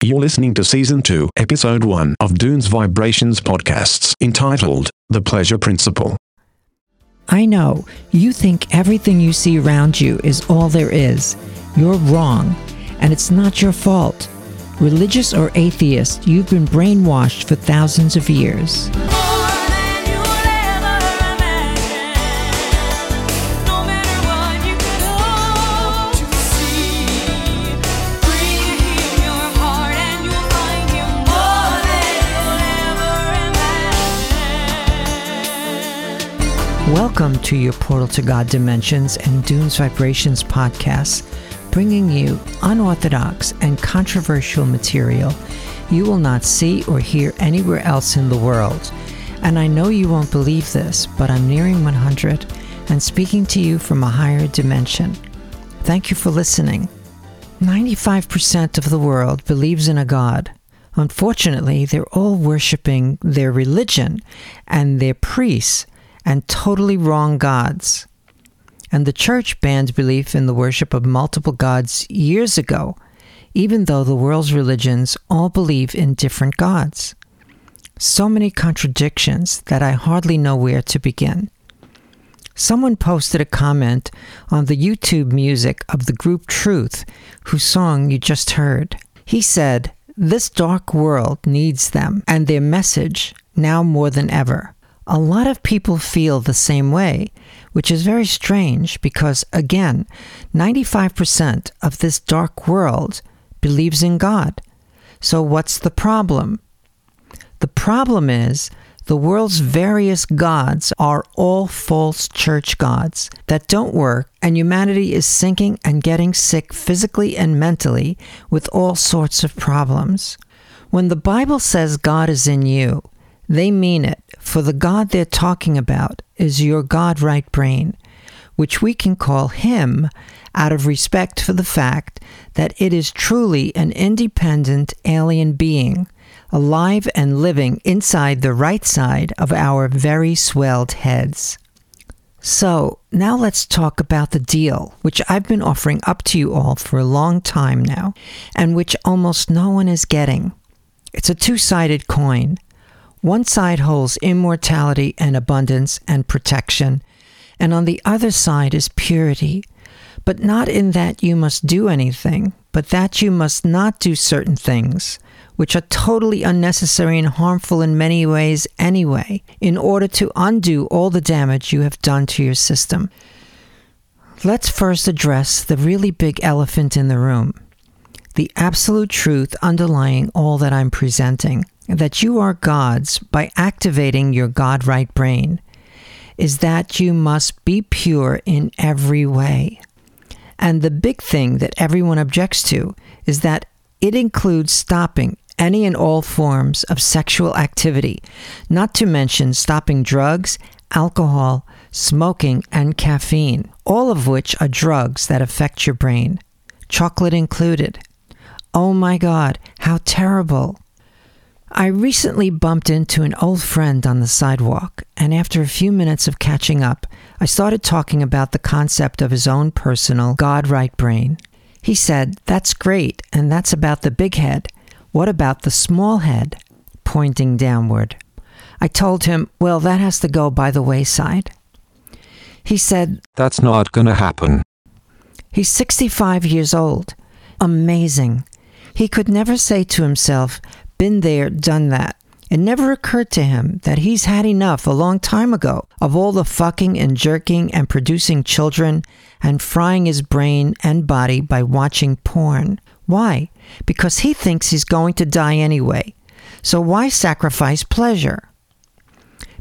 You're listening to Season 2, Episode 1 of Doone's Vibrations podcasts entitled The Pleasure Principle. I know you think everything you see around you is all there is. You're wrong, and it's not your fault. Religious or atheist, you've been brainwashed for thousands of years. Welcome to your Portal to God Dimensions and Doone's Vibrations podcast, bringing you unorthodox and controversial material you will not see or hear anywhere else in the world. And I know you won't believe this, but I'm nearing 100 and speaking to you from a higher dimension. Thank you for listening. 95% of the world believes in a God. Unfortunately, they're all worshiping their religion and their priests and totally wrong gods. And the church banned belief in the worship of multiple gods years ago, even though the world's religions all believe in different gods. So many contradictions that I hardly know where to begin. Someone posted a comment on the YouTube music of the group Truth, whose song you just heard. He said, This dark world needs them and their message now more than ever. A lot of people feel the same way, which is very strange because, again, 95% of this dark world believes in God. So, what's the problem? The problem is the world's various gods are all false church gods that don't work, and humanity is sinking and getting sick physically and mentally with all sorts of problems. When the Bible says God is in you, they mean it, for the God they're talking about is your God right brain, which we can call Him out of respect for the fact that it is truly an independent alien being, alive and living inside the right side of our very swelled heads. So, now let's talk about the deal, which I've been offering up to you all for a long time now, and which almost no one is getting. It's a two sided coin. One side holds immortality and abundance and protection, and on the other side is purity, but not in that you must do anything, but that you must not do certain things, which are totally unnecessary and harmful in many ways anyway, in order to undo all the damage you have done to your system. Let's first address the really big elephant in the room the absolute truth underlying all that I'm presenting that you are God's by activating your God right brain is that you must be pure in every way. And the big thing that everyone objects to is that it includes stopping any and all forms of sexual activity, not to mention stopping drugs, alcohol, smoking, and caffeine, all of which are drugs that affect your brain, chocolate included. Oh my God, how terrible! I recently bumped into an old friend on the sidewalk, and after a few minutes of catching up, I started talking about the concept of his own personal God right brain. He said, That's great, and that's about the big head. What about the small head? Pointing downward. I told him, Well, that has to go by the wayside. He said, That's not gonna happen. He's 65 years old. Amazing. He could never say to himself, been there, done that. It never occurred to him that he's had enough a long time ago of all the fucking and jerking and producing children and frying his brain and body by watching porn. Why? Because he thinks he's going to die anyway. So why sacrifice pleasure?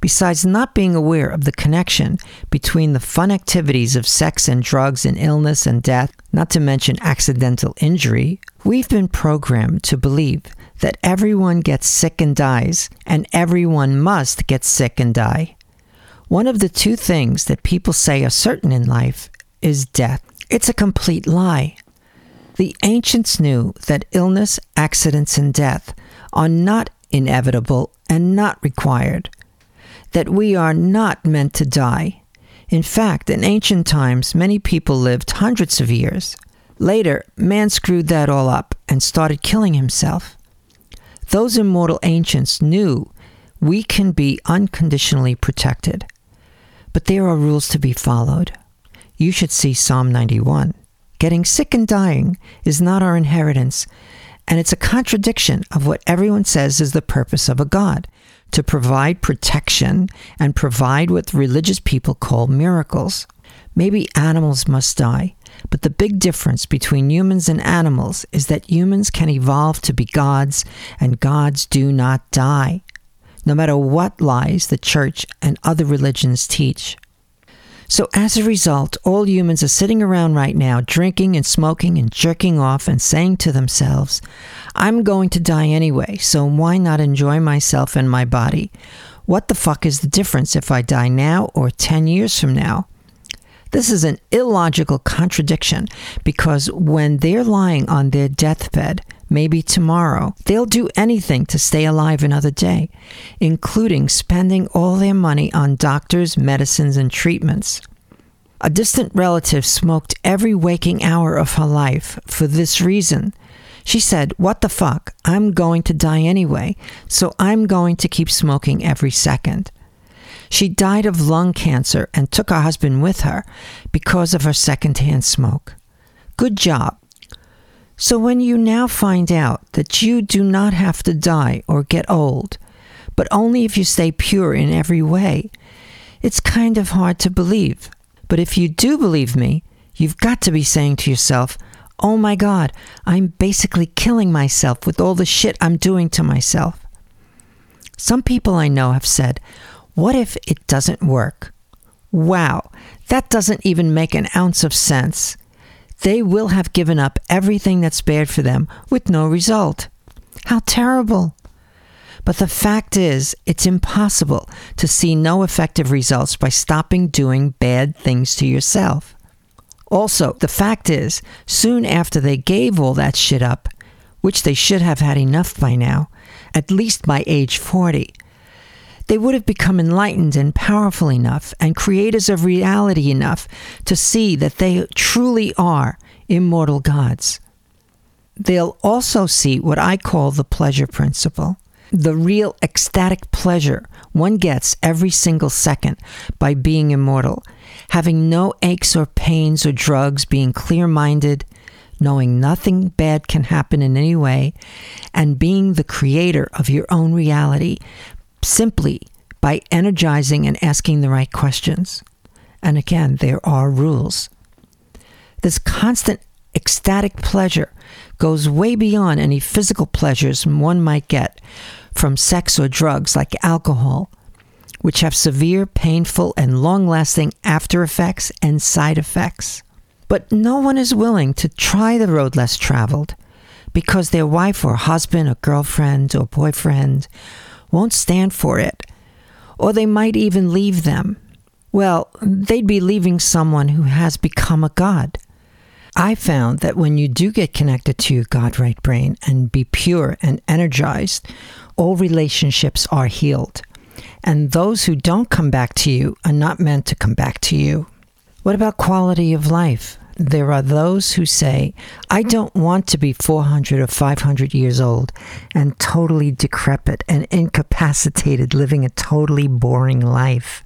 Besides not being aware of the connection between the fun activities of sex and drugs and illness and death, not to mention accidental injury, we've been programmed to believe that everyone gets sick and dies, and everyone must get sick and die. One of the two things that people say are certain in life is death. It's a complete lie. The ancients knew that illness, accidents, and death are not inevitable and not required, that we are not meant to die. In fact, in ancient times, many people lived hundreds of years. Later, man screwed that all up and started killing himself. Those immortal ancients knew we can be unconditionally protected. But there are rules to be followed. You should see Psalm 91. Getting sick and dying is not our inheritance, and it's a contradiction of what everyone says is the purpose of a God to provide protection and provide what religious people call miracles. Maybe animals must die, but the big difference between humans and animals is that humans can evolve to be gods and gods do not die, no matter what lies the church and other religions teach. So, as a result, all humans are sitting around right now drinking and smoking and jerking off and saying to themselves, I'm going to die anyway, so why not enjoy myself and my body? What the fuck is the difference if I die now or 10 years from now? This is an illogical contradiction because when they're lying on their deathbed, maybe tomorrow, they'll do anything to stay alive another day, including spending all their money on doctors, medicines, and treatments. A distant relative smoked every waking hour of her life for this reason. She said, What the fuck? I'm going to die anyway, so I'm going to keep smoking every second. She died of lung cancer and took her husband with her because of her secondhand smoke. Good job. So, when you now find out that you do not have to die or get old, but only if you stay pure in every way, it's kind of hard to believe. But if you do believe me, you've got to be saying to yourself, Oh my God, I'm basically killing myself with all the shit I'm doing to myself. Some people I know have said, what if it doesn't work? Wow, that doesn't even make an ounce of sense. They will have given up everything that's bad for them with no result. How terrible! But the fact is, it's impossible to see no effective results by stopping doing bad things to yourself. Also, the fact is, soon after they gave all that shit up, which they should have had enough by now, at least by age 40, they would have become enlightened and powerful enough and creators of reality enough to see that they truly are immortal gods. They'll also see what I call the pleasure principle the real ecstatic pleasure one gets every single second by being immortal, having no aches or pains or drugs, being clear minded, knowing nothing bad can happen in any way, and being the creator of your own reality simply by energizing and asking the right questions. And again, there are rules. This constant ecstatic pleasure goes way beyond any physical pleasures one might get from sex or drugs like alcohol, which have severe, painful, and long lasting after effects and side effects. But no one is willing to try the road less traveled because their wife or husband or girlfriend or boyfriend won't stand for it, or they might even leave them. Well, they'd be leaving someone who has become a god. I found that when you do get connected to your God right brain and be pure and energized, all relationships are healed. And those who don't come back to you are not meant to come back to you. What about quality of life? There are those who say, I don't want to be 400 or 500 years old and totally decrepit and incapacitated, living a totally boring life.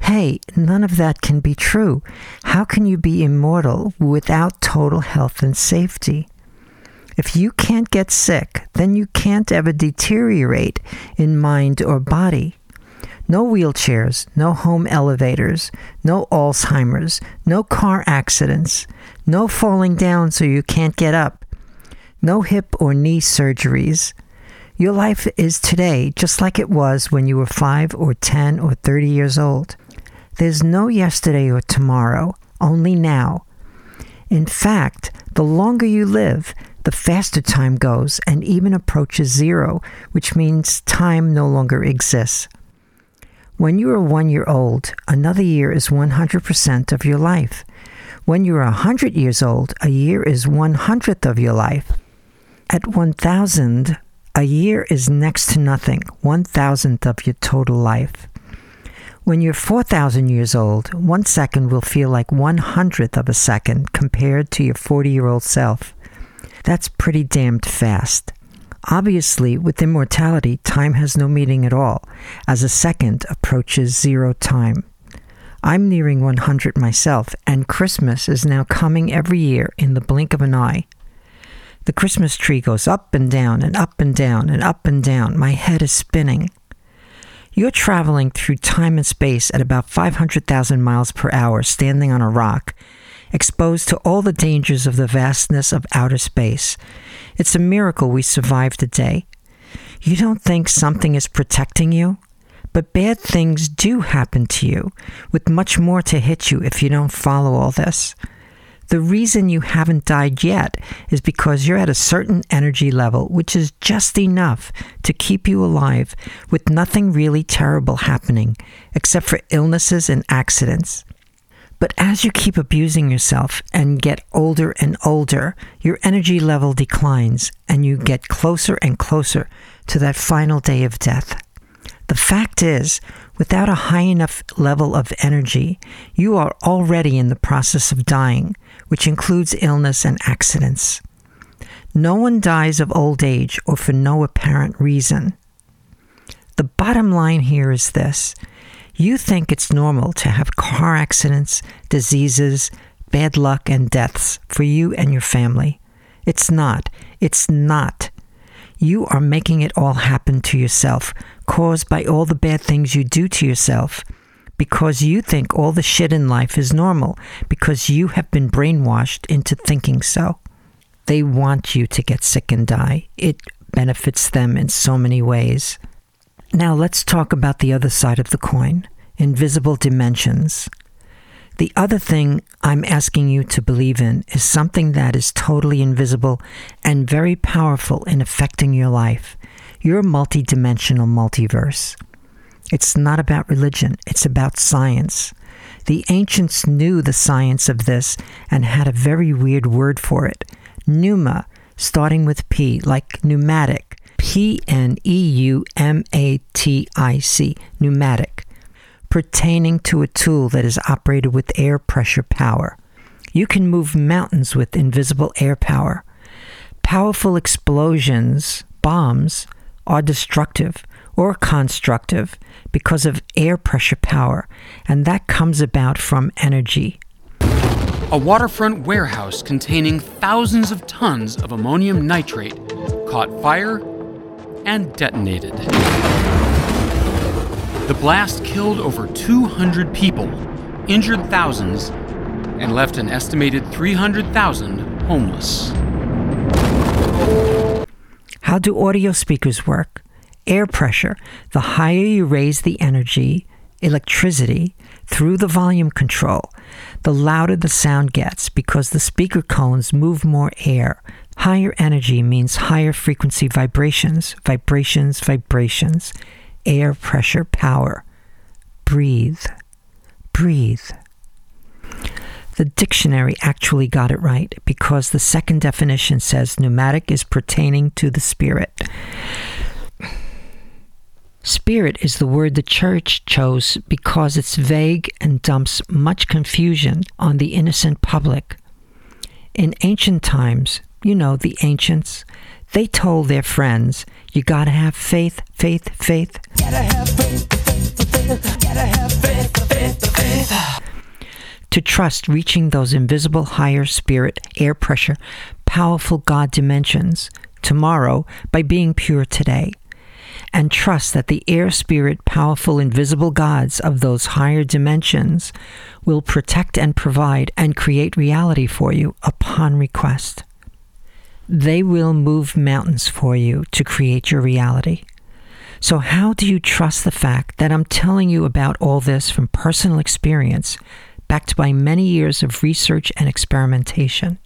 Hey, none of that can be true. How can you be immortal without total health and safety? If you can't get sick, then you can't ever deteriorate in mind or body. No wheelchairs, no home elevators, no Alzheimer's, no car accidents, no falling down so you can't get up, no hip or knee surgeries. Your life is today just like it was when you were 5 or 10 or 30 years old. There's no yesterday or tomorrow, only now. In fact, the longer you live, the faster time goes and even approaches zero, which means time no longer exists. When you are one year old, another year is 100% of your life. When you are 100 years old, a year is 100th of your life. At 1000, a year is next to nothing, 1000th of your total life. When you're 4,000 years old, one second will feel like one hundredth of a second compared to your 40 year old self. That's pretty damned fast. Obviously, with immortality, time has no meaning at all, as a second approaches zero time. I'm nearing 100 myself, and Christmas is now coming every year in the blink of an eye. The Christmas tree goes up and down and up and down and up and down. My head is spinning. You're traveling through time and space at about 500,000 miles per hour, standing on a rock, exposed to all the dangers of the vastness of outer space. It's a miracle we survived the day. You don't think something is protecting you? But bad things do happen to you, with much more to hit you if you don't follow all this. The reason you haven't died yet is because you're at a certain energy level, which is just enough to keep you alive with nothing really terrible happening, except for illnesses and accidents. But as you keep abusing yourself and get older and older, your energy level declines and you get closer and closer to that final day of death. The fact is, without a high enough level of energy, you are already in the process of dying, which includes illness and accidents. No one dies of old age or for no apparent reason. The bottom line here is this you think it's normal to have car accidents, diseases, bad luck, and deaths for you and your family. It's not. It's not. You are making it all happen to yourself, caused by all the bad things you do to yourself because you think all the shit in life is normal, because you have been brainwashed into thinking so. They want you to get sick and die. It benefits them in so many ways. Now let's talk about the other side of the coin invisible dimensions. The other thing I'm asking you to believe in is something that is totally invisible and very powerful in affecting your life. Your multidimensional multiverse. It's not about religion, it's about science. The ancients knew the science of this and had a very weird word for it. Pneuma, starting with P, like pneumatic. P N E U M A T I C, pneumatic, pertaining to a tool that is operated with air pressure power. You can move mountains with invisible air power. Powerful explosions, bombs, are destructive or constructive because of air pressure power, and that comes about from energy. A waterfront warehouse containing thousands of tons of ammonium nitrate caught fire and detonated. The blast killed over 200 people, injured thousands, and left an estimated 300,000 homeless. How do audio speakers work? air pressure, the higher you raise the energy, electricity, through the volume control, the louder the sound gets because the speaker cones move more air. Higher energy means higher frequency vibrations, vibrations, vibrations, air pressure, power. Breathe. Breathe. The dictionary actually got it right because the second definition says pneumatic is pertaining to the spirit. Spirit is the word the church chose because it's vague and dumps much confusion on the innocent public. In ancient times, you know, the ancients, they told their friends, you gotta have faith, faith, faith. To trust reaching those invisible higher spirit, air pressure, powerful God dimensions tomorrow by being pure today and trust that the air spirit, powerful, invisible gods of those higher dimensions will protect and provide and create reality for you upon request. They will move mountains for you to create your reality. So, how do you trust the fact that I'm telling you about all this from personal experience, backed by many years of research and experimentation?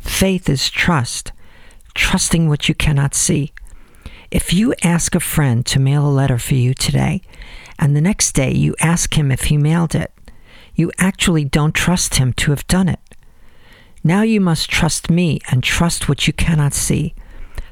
Faith is trust trusting what you cannot see. If you ask a friend to mail a letter for you today, and the next day you ask him if he mailed it, you actually don't trust him to have done it. Now you must trust me and trust what you cannot see.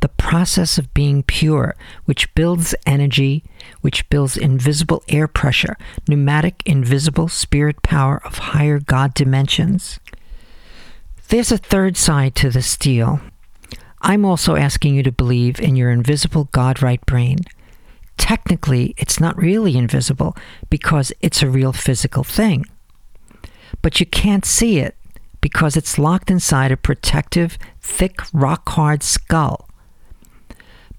The process of being pure, which builds energy, which builds invisible air pressure, pneumatic, invisible spirit power of higher God dimensions. There's a third side to the steel. I'm also asking you to believe in your invisible God right brain. Technically, it's not really invisible because it's a real physical thing. But you can't see it because it's locked inside a protective, thick, rock hard skull.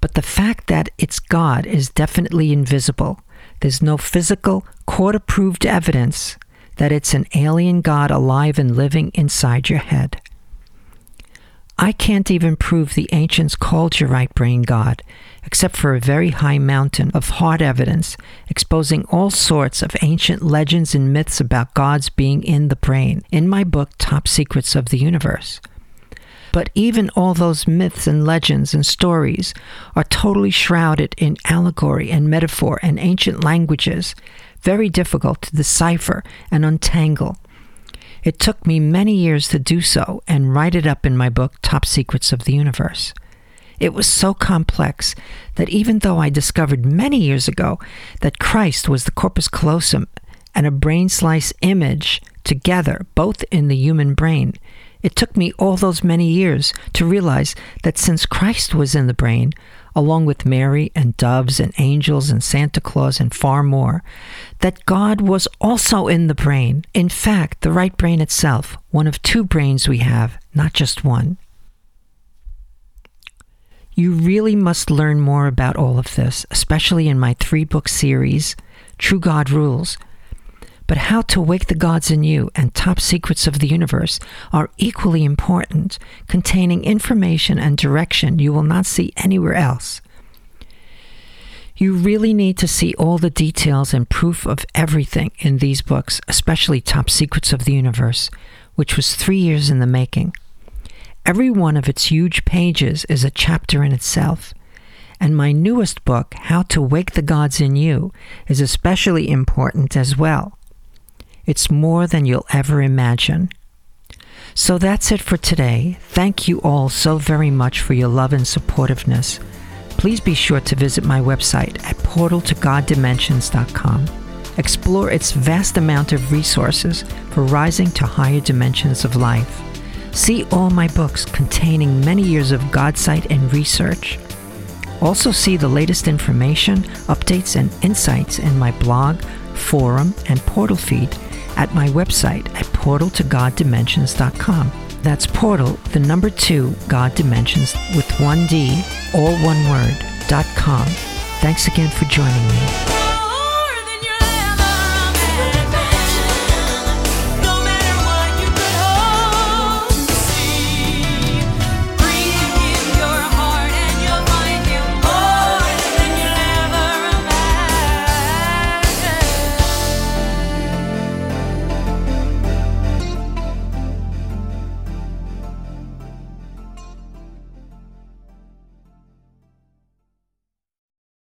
But the fact that it's God is definitely invisible. There's no physical, court approved evidence that it's an alien God alive and living inside your head. I can't even prove the ancients called your right brain God, except for a very high mountain of hard evidence exposing all sorts of ancient legends and myths about gods being in the brain in my book, Top Secrets of the Universe. But even all those myths and legends and stories are totally shrouded in allegory and metaphor and ancient languages, very difficult to decipher and untangle it took me many years to do so and write it up in my book, Top Secrets of the Universe. It was so complex that even though I discovered many years ago that Christ was the corpus callosum and a brain slice image together, both in the human brain, it took me all those many years to realize that since Christ was in the brain, along with Mary and doves and angels and Santa Claus and far more, that God was also in the brain. In fact, the right brain itself, one of two brains we have, not just one. You really must learn more about all of this, especially in my three book series, True God Rules, but how to wake the gods in you and top secrets of the universe are equally important, containing information and direction you will not see anywhere else. You really need to see all the details and proof of everything in these books, especially Top Secrets of the Universe, which was three years in the making. Every one of its huge pages is a chapter in itself. And my newest book, How to Wake the Gods in You, is especially important as well. It's more than you'll ever imagine. So that's it for today. Thank you all so very much for your love and supportiveness. Please be sure to visit my website at portaltogoddimensions.com. Explore its vast amount of resources for rising to higher dimensions of life. See all my books containing many years of Godsight and research. Also, see the latest information, updates, and insights in my blog, forum, and portal feed at my website at portaltogoddimensions.com. That's portal, the number two, God Dimensions with one D, all one word, dot com. Thanks again for joining me.